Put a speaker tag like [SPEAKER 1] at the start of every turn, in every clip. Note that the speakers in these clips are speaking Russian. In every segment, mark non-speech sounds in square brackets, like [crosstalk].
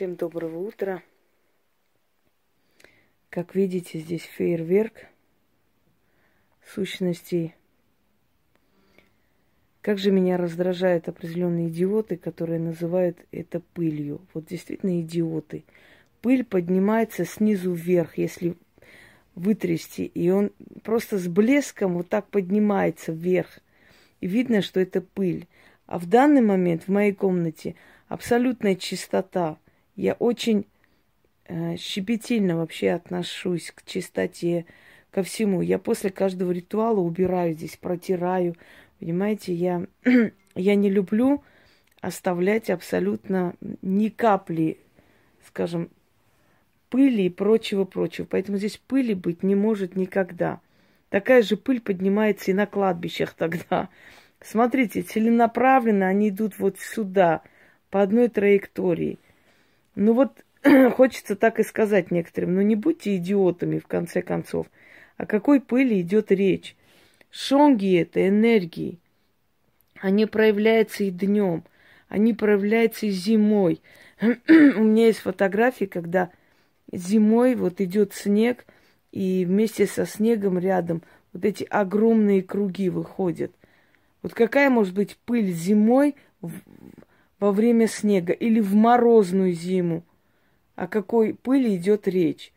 [SPEAKER 1] Всем доброго утра. Как видите, здесь фейерверк сущностей. Как же меня раздражают определенные идиоты, которые называют это пылью. Вот действительно идиоты. Пыль поднимается снизу вверх, если вытрясти, и он просто с блеском вот так поднимается вверх. И видно, что это пыль. А в данный момент в моей комнате абсолютная чистота. Я очень э, щепетильно вообще отношусь к чистоте, ко всему. Я после каждого ритуала убираю здесь, протираю. Понимаете, я, [clears throat] я не люблю оставлять абсолютно ни капли, скажем, пыли и прочего-прочего. Поэтому здесь пыли быть не может никогда. Такая же пыль поднимается и на кладбищах тогда. Смотрите, целенаправленно они идут вот сюда, по одной траектории. Ну вот [clears throat] хочется так и сказать некоторым, ну не будьте идиотами в конце концов. О какой пыли идет речь? Шонги это энергии. Они проявляются и днем, они проявляются и зимой. [clears throat] У меня есть фотографии, когда зимой вот идет снег, и вместе со снегом рядом вот эти огромные круги выходят. Вот какая может быть пыль зимой во время снега или в морозную зиму? О какой пыли идет речь?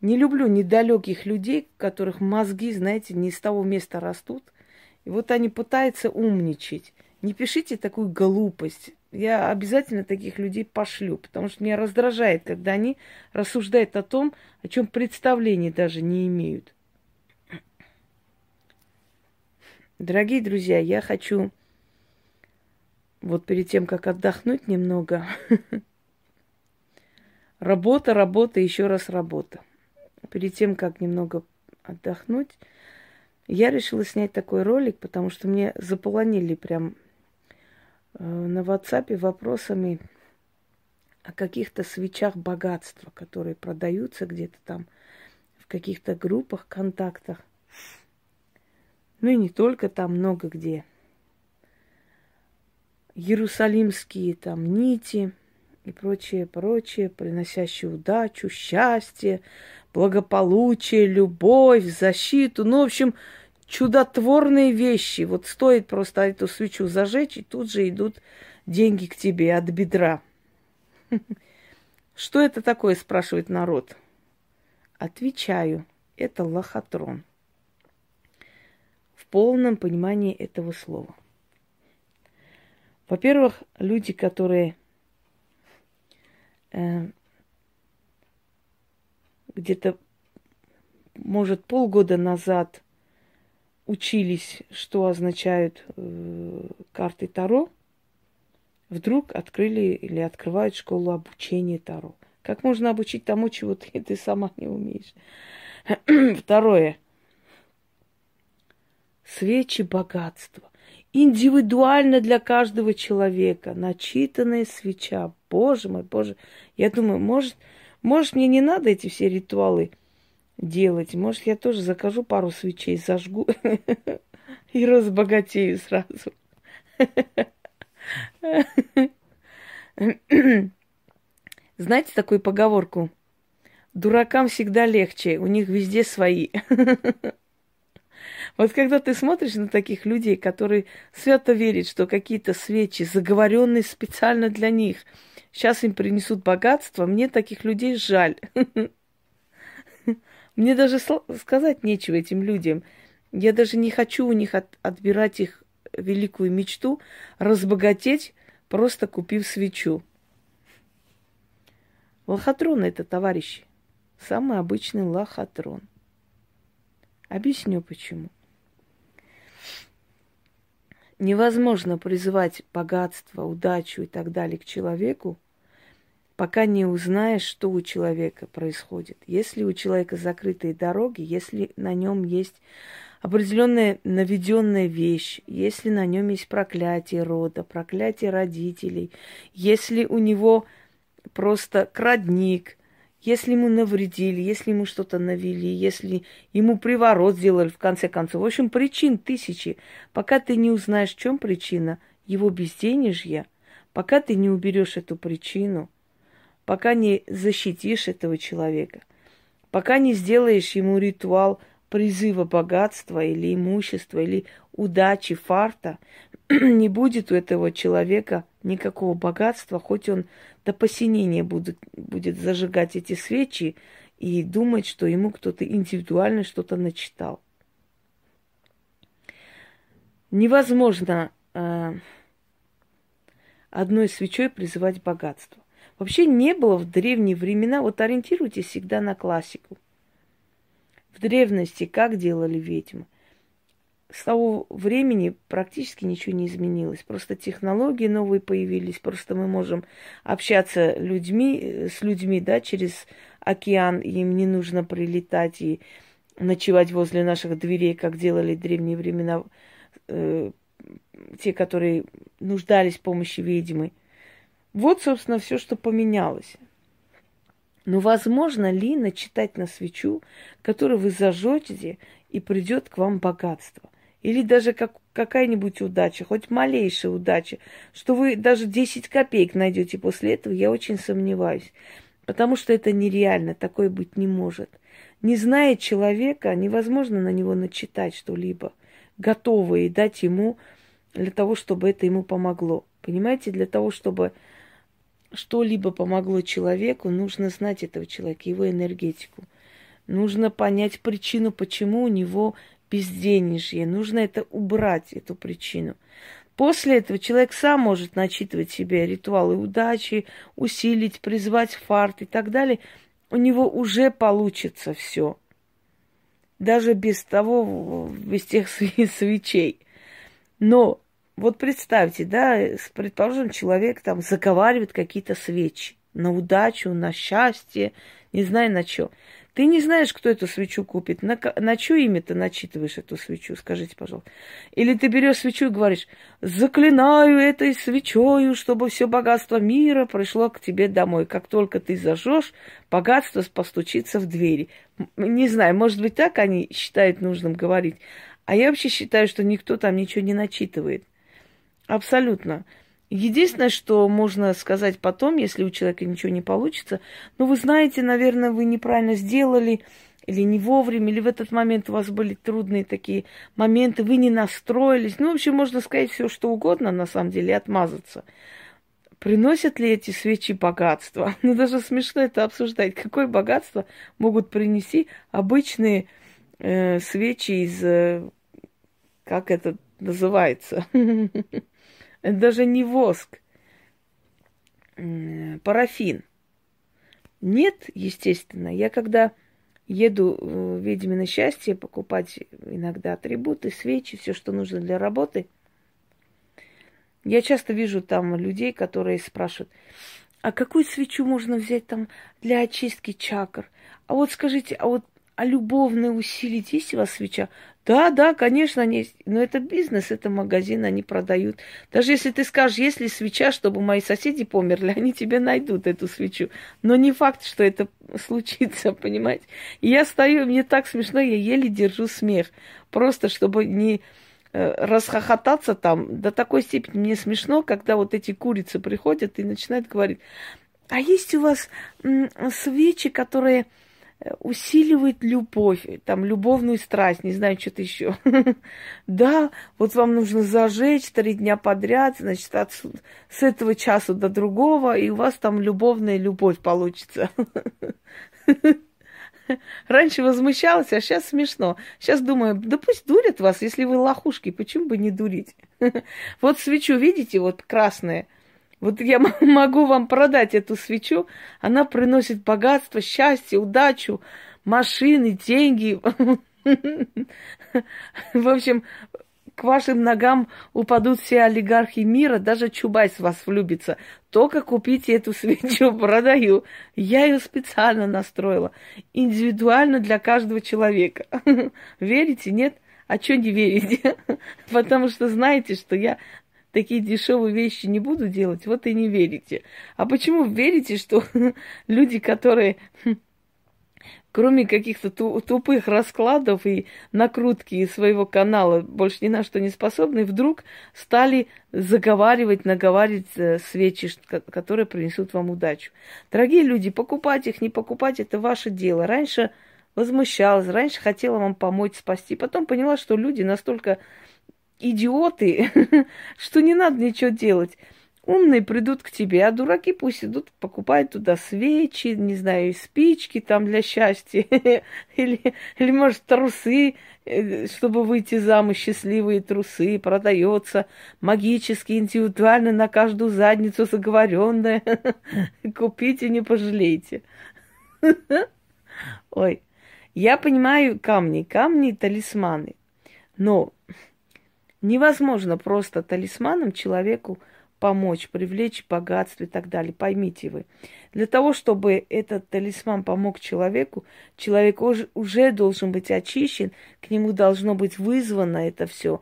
[SPEAKER 1] Не люблю недалеких людей, которых мозги, знаете, не с того места растут. И вот они пытаются умничать. Не пишите такую глупость. Я обязательно таких людей пошлю, потому что меня раздражает, когда они рассуждают о том, о чем представления даже не имеют. Дорогие друзья, я хочу вот перед тем, как отдохнуть немного, [laughs] работа, работа, еще раз работа. Перед тем, как немного отдохнуть, я решила снять такой ролик, потому что мне заполонили прям э, на WhatsApp вопросами о каких-то свечах богатства, которые продаются где-то там в каких-то группах, контактах. Ну и не только там, много где. Иерусалимские там нити и прочее, прочее, приносящие удачу, счастье, благополучие, любовь, защиту. Ну, в общем, чудотворные вещи. Вот стоит просто эту свечу зажечь, и тут же идут деньги к тебе от бедра. Что это такое, спрашивает народ. Отвечаю, это лохотрон полном понимании этого слова. Во-первых, люди, которые э, где-то, может, полгода назад учились, что означают э, карты Таро, вдруг открыли или открывают школу обучения Таро. Как можно обучить тому, чего ты, ты сама не умеешь? Второе – свечи богатства. Индивидуально для каждого человека. Начитанная свеча. Боже мой, боже. Я думаю, может, может мне не надо эти все ритуалы делать. Может, я тоже закажу пару свечей, зажгу [laughs] и разбогатею сразу. [laughs] Знаете такую поговорку? Дуракам всегда легче, у них везде свои. [laughs] Вот когда ты смотришь на таких людей, которые свято верят, что какие-то свечи, заговоренные специально для них, сейчас им принесут богатство, мне таких людей жаль. [laughs] Мне даже сказать нечего этим людям. Я даже не хочу у них от, отбирать их великую мечту, разбогатеть, просто купив свечу. Лохотрон это, товарищи. Самый обычный лохотрон. Объясню почему. Невозможно призывать богатство, удачу и так далее к человеку, пока не узнаешь, что у человека происходит. Если у человека закрытые дороги, если на нем есть определенная наведенная вещь, если на нем есть проклятие рода, проклятие родителей, если у него просто крадник, если ему навредили, если ему что-то навели, если ему приворот сделали, в конце концов. В общем, причин тысячи. Пока ты не узнаешь, в чем причина его безденежья, пока ты не уберешь эту причину, пока не защитишь этого человека, пока не сделаешь ему ритуал призыва богатства или имущества, или удачи, фарта, [clears throat] не будет у этого человека никакого богатства, хоть он до посинения будет, будет зажигать эти свечи и думать, что ему кто-то индивидуально что-то начитал. Невозможно э, одной свечой призывать богатство. Вообще не было в древние времена, вот ориентируйтесь всегда на классику. В древности как делали ведьмы? С того времени практически ничего не изменилось. Просто технологии новые появились, просто мы можем общаться людьми, с людьми, да, через океан, им не нужно прилетать и ночевать возле наших дверей, как делали в древние времена э, те, которые нуждались в помощи ведьмы. Вот, собственно, все, что поменялось. Но возможно ли начитать на свечу, которую вы зажжете, и придет к вам богатство? Или даже как, какая-нибудь удача, хоть малейшая удача, что вы даже 10 копеек найдете после этого, я очень сомневаюсь. Потому что это нереально, такое быть не может. Не зная человека, невозможно на него начитать что-либо готовое и дать ему для того, чтобы это ему помогло. Понимаете, для того, чтобы что-либо помогло человеку, нужно знать этого человека, его энергетику. Нужно понять причину, почему у него безденежье. Нужно это убрать, эту причину. После этого человек сам может начитывать себе ритуалы удачи, усилить, призвать фарт и так далее. У него уже получится все. Даже без того, без тех свечей. Но вот представьте, да, предположим, человек там заговаривает какие-то свечи на удачу, на счастье, не знаю на что. Ты не знаешь, кто эту свечу купит. На, на чье имя ты начитываешь эту свечу, скажите, пожалуйста. Или ты берешь свечу и говоришь, заклинаю этой свечою, чтобы все богатство мира пришло к тебе домой. Как только ты зажжешь, богатство постучится в двери. Не знаю, может быть, так они считают нужным говорить. А я вообще считаю, что никто там ничего не начитывает. Абсолютно. Единственное, что можно сказать потом, если у человека ничего не получится, ну, вы знаете, наверное, вы неправильно сделали, или не вовремя, или в этот момент у вас были трудные такие моменты, вы не настроились. Ну, в общем, можно сказать все, что угодно, на самом деле, и отмазаться. Приносят ли эти свечи богатство? [laughs] Ну, даже смешно это обсуждать. Какое богатство могут принести обычные э, свечи из, э, как это называется? [laughs] Это даже не воск, парафин. Нет, естественно. Я когда еду в ведьмино счастье покупать иногда атрибуты, свечи, все, что нужно для работы, я часто вижу там людей, которые спрашивают, а какую свечу можно взять там для очистки чакр? А вот скажите, а вот а любовное усилить есть у вас свеча? Да, да, конечно, они есть. Но это бизнес, это магазин, они продают. Даже если ты скажешь, есть ли свеча, чтобы мои соседи померли, [laughs] они тебе найдут эту свечу. Но не факт, что это случится, [laughs] понимаете? И я стою, мне так смешно, я еле держу смех. Просто чтобы не э, расхохотаться там. До такой степени мне смешно, когда вот эти курицы приходят и начинают говорить, а есть у вас свечи, которые усиливает любовь, там, любовную страсть, не знаю, что-то еще. [laughs] Да, вот вам нужно зажечь три дня подряд, значит, от, с этого часу до другого, и у вас там любовная любовь получится. [laughs] Раньше возмущалась, а сейчас смешно. Сейчас думаю, да пусть дурят вас, если вы лохушки, почему бы не дурить? [laughs] Вот свечу видите, вот красная – вот я [laughs] могу вам продать эту свечу, она приносит богатство, счастье, удачу, машины, деньги. [laughs] В общем, к вашим ногам упадут все олигархи мира, даже Чубайс в вас влюбится. Только купите эту [laughs] свечу, продаю. Я ее специально настроила. Индивидуально для каждого человека. Верите, нет? А что не верите? Потому что знаете, что я такие дешевые вещи не буду делать, вот и не верите. А почему верите, что [laughs] люди, которые [laughs] кроме каких-то тупых раскладов и накрутки своего канала, больше ни на что не способны, вдруг стали заговаривать, наговаривать э, свечи, которые принесут вам удачу. Дорогие люди, покупать их, не покупать, это ваше дело. Раньше возмущалась, раньше хотела вам помочь, спасти. Потом поняла, что люди настолько идиоты, [laughs] что не надо ничего делать. Умные придут к тебе, а дураки пусть идут, покупают туда свечи, не знаю, спички там для счастья, [laughs] или, или, может, трусы, э, чтобы выйти замуж, счастливые трусы, продается магически, индивидуально на каждую задницу заговоренное. [laughs] Купите, не пожалейте. Ой, я понимаю камни, камни талисманы, но невозможно просто талисманом человеку помочь, привлечь богатство и так далее. Поймите вы. Для того, чтобы этот талисман помог человеку, человек уже должен быть очищен, к нему должно быть вызвано это все.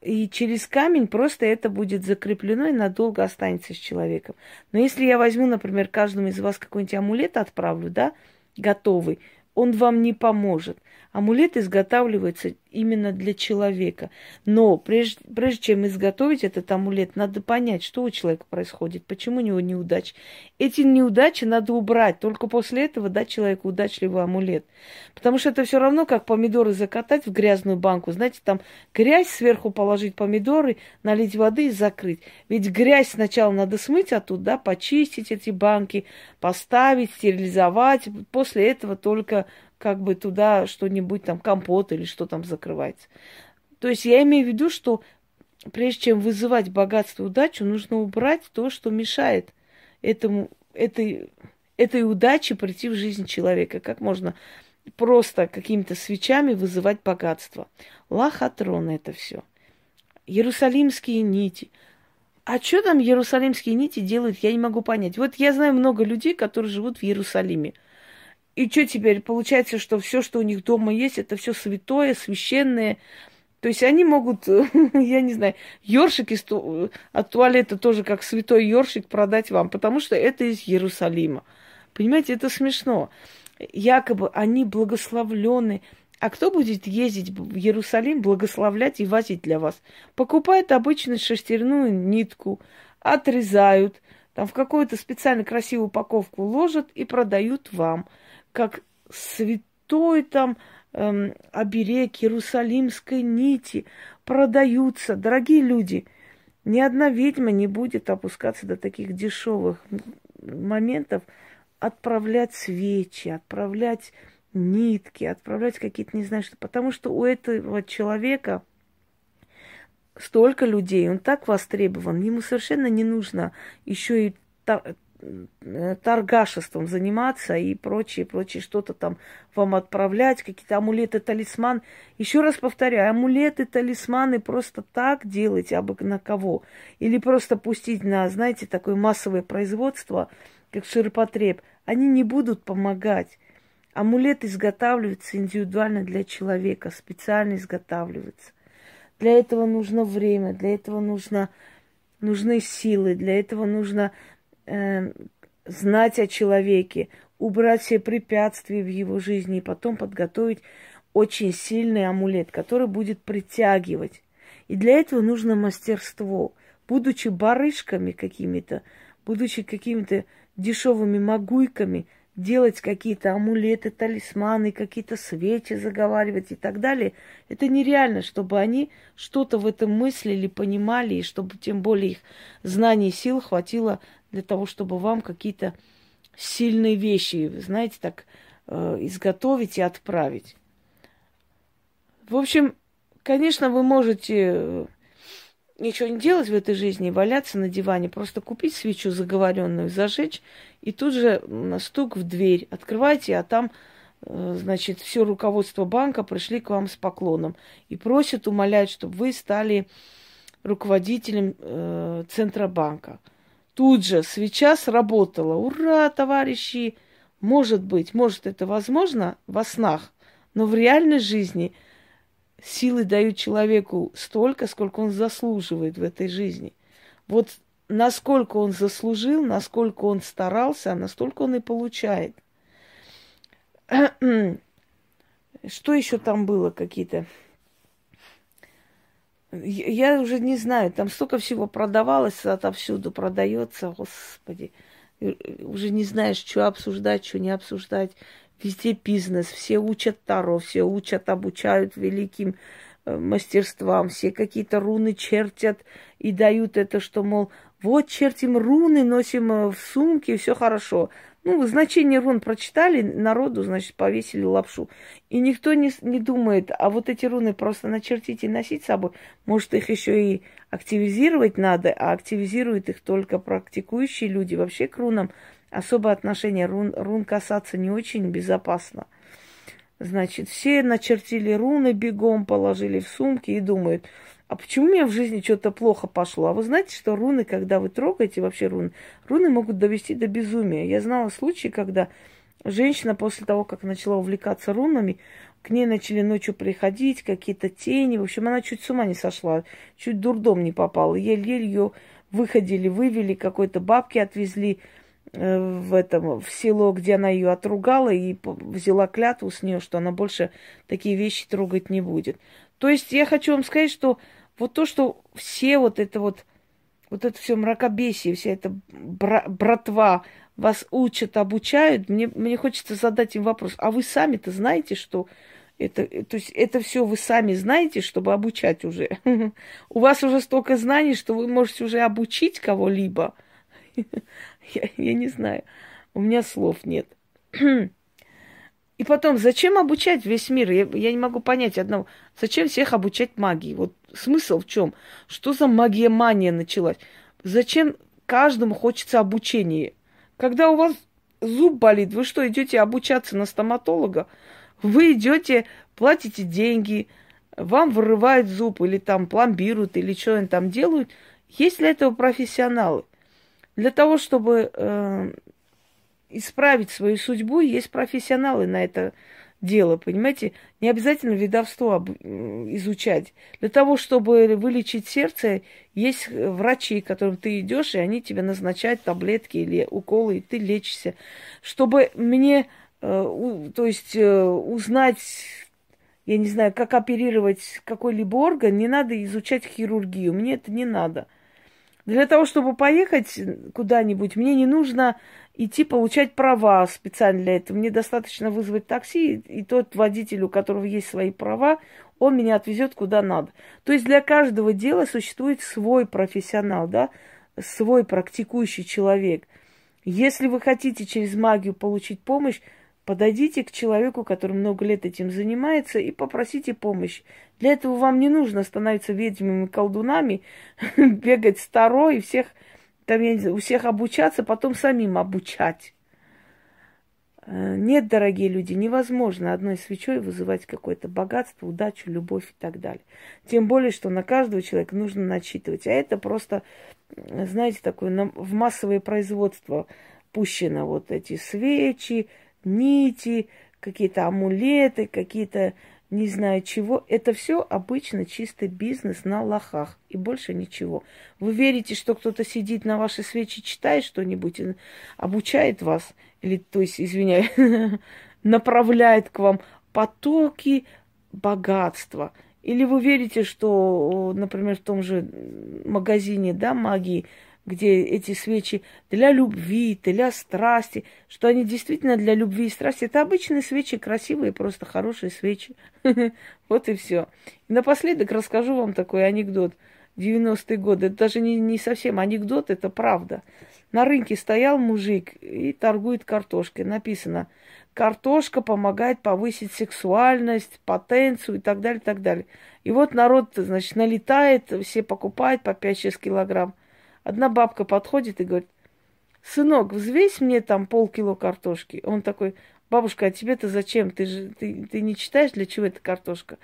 [SPEAKER 1] И через камень просто это будет закреплено и надолго останется с человеком. Но если я возьму, например, каждому из вас какой-нибудь амулет отправлю, да, готовый, он вам не поможет. Амулет изготавливается именно для человека. Но прежде, прежде чем изготовить этот амулет, надо понять, что у человека происходит, почему у него неудачи. Эти неудачи надо убрать, только после этого дать человеку удачливый амулет. Потому что это все равно, как помидоры закатать в грязную банку. Знаете, там грязь сверху положить помидоры, налить воды и закрыть. Ведь грязь сначала надо смыть оттуда, да, почистить эти банки, поставить, стерилизовать. После этого только как бы туда что-нибудь там, компот или что там закрывается. То есть я имею в виду, что прежде чем вызывать богатство и удачу, нужно убрать то, что мешает этому, этой, этой удаче прийти в жизнь человека. Как можно просто какими-то свечами вызывать богатство. Лохотрон это все. Иерусалимские нити. А что там иерусалимские нити делают, я не могу понять. Вот я знаю много людей, которые живут в Иерусалиме. И что теперь? Получается, что все, что у них дома есть, это все святое, священное. То есть они могут, [laughs] я не знаю, ёршик из ту... от туалета тоже как святой ёршик продать вам, потому что это из Иерусалима. Понимаете, это смешно. Якобы они благословлены. А кто будет ездить в Иерусалим, благословлять и возить для вас? Покупают обычную шерстяную нитку, отрезают, там в какую-то специально красивую упаковку ложат и продают вам – как святой там эм, оберег Иерусалимской нити продаются. Дорогие люди, ни одна ведьма не будет опускаться до таких дешевых моментов, отправлять свечи, отправлять нитки, отправлять какие-то, не знаю что, потому что у этого человека столько людей, он так востребован, ему совершенно не нужно еще и торгашеством заниматься и прочее, прочее, что-то там вам отправлять, какие-то амулеты, талисман. Еще раз повторяю, амулеты, талисманы просто так делать, абы на кого. Или просто пустить на, знаете, такое массовое производство, как ширпотреб. Они не будут помогать. Амулет изготавливается индивидуально для человека, специально изготавливается. Для этого нужно время, для этого нужно, нужны силы, для этого нужно э, знать о человеке, убрать все препятствия в его жизни и потом подготовить очень сильный амулет, который будет притягивать. И для этого нужно мастерство. Будучи барышками какими-то, будучи какими-то дешевыми магуйками – делать какие-то амулеты, талисманы, какие-то свечи заговаривать и так далее. Это нереально, чтобы они что-то в этом мыслили, понимали, и чтобы тем более их знаний и сил хватило для того, чтобы вам какие-то сильные вещи, знаете, так э, изготовить и отправить. В общем, конечно, вы можете э, ничего не делать в этой жизни, валяться на диване, просто купить свечу заговоренную, зажечь, и тут же на стук в дверь открывайте, а там, э, значит, все руководство банка пришли к вам с поклоном и просят, умоляют, чтобы вы стали руководителем э, Центробанка. Тут же свеча сработала. Ура, товарищи! Может быть, может это возможно во снах, но в реальной жизни – силы дают человеку столько, сколько он заслуживает в этой жизни. Вот насколько он заслужил, насколько он старался, настолько он и получает. [clears throat] Что еще там было какие-то? Я уже не знаю, там столько всего продавалось, отовсюду продается, господи. Уже не знаешь, что обсуждать, что не обсуждать. Везде бизнес, все учат Таро, все учат, обучают великим э, мастерствам, все какие-то руны чертят и дают это, что, мол, вот чертим руны, носим э, в сумке, все хорошо. Ну, значение рун прочитали, народу, значит, повесили лапшу. И никто не, не думает, а вот эти руны просто начертить и носить с собой. Может, их еще и активизировать надо, а активизируют их только практикующие люди. Вообще к рунам особое отношение. Рун, рун касаться не очень безопасно. Значит, все начертили руны бегом, положили в сумки и думают – а почему у меня в жизни что-то плохо пошло? А вы знаете, что руны, когда вы трогаете вообще руны, руны могут довести до безумия. Я знала случаи, когда женщина после того, как начала увлекаться рунами, к ней начали ночью приходить какие-то тени. В общем, она чуть с ума не сошла, чуть дурдом не попала. Еле-еле ее выходили, вывели, какой-то бабки отвезли э, в этом в село, где она ее отругала и взяла клятву с нее, что она больше такие вещи трогать не будет. То есть я хочу вам сказать, что вот то, что все вот это вот, вот это все мракобесие, вся эта бра- братва вас учат, обучают, мне, мне хочется задать им вопрос, а вы сами-то знаете, что это, то есть это все вы сами знаете, чтобы обучать уже. [laughs] У вас уже столько знаний, что вы можете уже обучить кого-либо. [laughs] я, я не знаю. У меня слов нет. [clears throat] И потом, зачем обучать весь мир? Я, я не могу понять одного. Зачем всех обучать магии? Вот смысл в чем? Что за магия-мания началась? Зачем каждому хочется обучения? Когда у вас зуб болит, вы что, идете обучаться на стоматолога? Вы идете, платите деньги, вам вырывают зуб или там пломбируют, или что они там делают. Есть для этого профессионалы? Для того, чтобы э, исправить свою судьбу, есть профессионалы на это дело, понимаете? Не обязательно ведовство изучать. Для того, чтобы вылечить сердце, есть врачи, к которым ты идешь, и они тебе назначают таблетки или уколы, и ты лечишься. Чтобы мне, э, то есть, э, узнать, я не знаю, как оперировать какой-либо орган, не надо изучать хирургию. Мне это не надо. Для того, чтобы поехать куда-нибудь, мне не нужно идти получать права специально для этого. Мне достаточно вызвать такси, и тот водитель, у которого есть свои права, он меня отвезет куда надо. То есть для каждого дела существует свой профессионал, да, свой практикующий человек. Если вы хотите через магию получить помощь, подойдите к человеку, который много лет этим занимается, и попросите помощи. Для этого вам не нужно становиться ведьмами, колдунами, [laughs] бегать старой и всех там, я не знаю, у всех обучаться, потом самим обучать. Э, нет, дорогие люди, невозможно одной свечой вызывать какое-то богатство, удачу, любовь и так далее. Тем более, что на каждого человека нужно начитывать. А это просто, знаете, такое в массовое производство пущено вот эти свечи, нити, какие-то амулеты, какие-то не знаю чего. Это все обычно чистый бизнес на лохах и больше ничего. Вы верите, что кто-то сидит на вашей свече, читает что-нибудь, обучает вас, или, то есть, извиняюсь, [laughs] направляет к вам потоки богатства. Или вы верите, что, например, в том же магазине да, магии где эти свечи для любви, для страсти, что они действительно для любви и страсти. Это обычные свечи, красивые, просто хорошие свечи. [laughs] Вот и все. И напоследок расскажу вам такой анекдот. 90-е годы. Это даже не, не совсем анекдот, это правда. На рынке стоял мужик и торгует картошкой. Написано, картошка помогает повысить сексуальность, потенцию и так далее, так далее. И вот народ, значит, налетает, все покупают по 5-6 килограмм. Одна бабка подходит и говорит, сынок, взвесь мне там полкило картошки. Он такой, бабушка, а тебе-то зачем? Ты же ты, ты не читаешь, для чего эта картошка?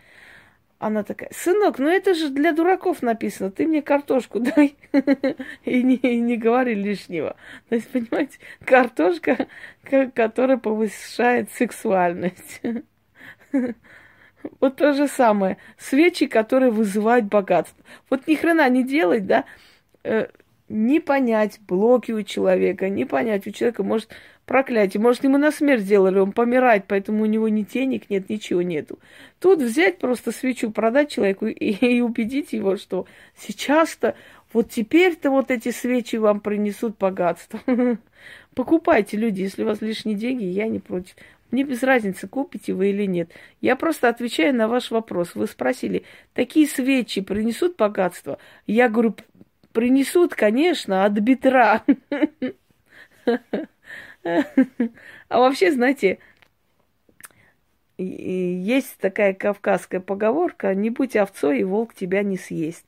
[SPEAKER 1] Она такая, сынок, ну это же для дураков написано, ты мне картошку [laughs] дай и, не, и не говори лишнего. То есть, понимаете, картошка, которая повышает сексуальность. Вот то же самое. Свечи, которые вызывают богатство. Вот ни хрена не делать, да? Не понять блоки у человека, не понять у человека, может, проклятие, может, ему на смерть сделали, он помирает, поэтому у него ни денег нет, ничего нету. Тут взять просто свечу, продать человеку [laughs] и, и убедить его, что сейчас-то, вот теперь-то вот эти свечи вам принесут богатство. [laughs] Покупайте, люди, если у вас лишние деньги, я не против. Мне без разницы, купите вы или нет. Я просто отвечаю на ваш вопрос. Вы спросили, такие свечи принесут богатство? Я говорю, принесут, конечно, от бедра. А вообще, знаете, есть такая кавказская поговорка, не будь овцой, и волк тебя не съест.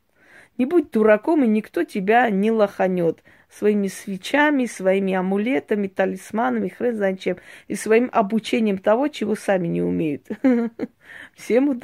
[SPEAKER 1] Не будь дураком, и никто тебя не лоханет своими свечами, своими амулетами, талисманами, хрен знает чем, и своим обучением того, чего сами не умеют. [laughs] Всем удачи!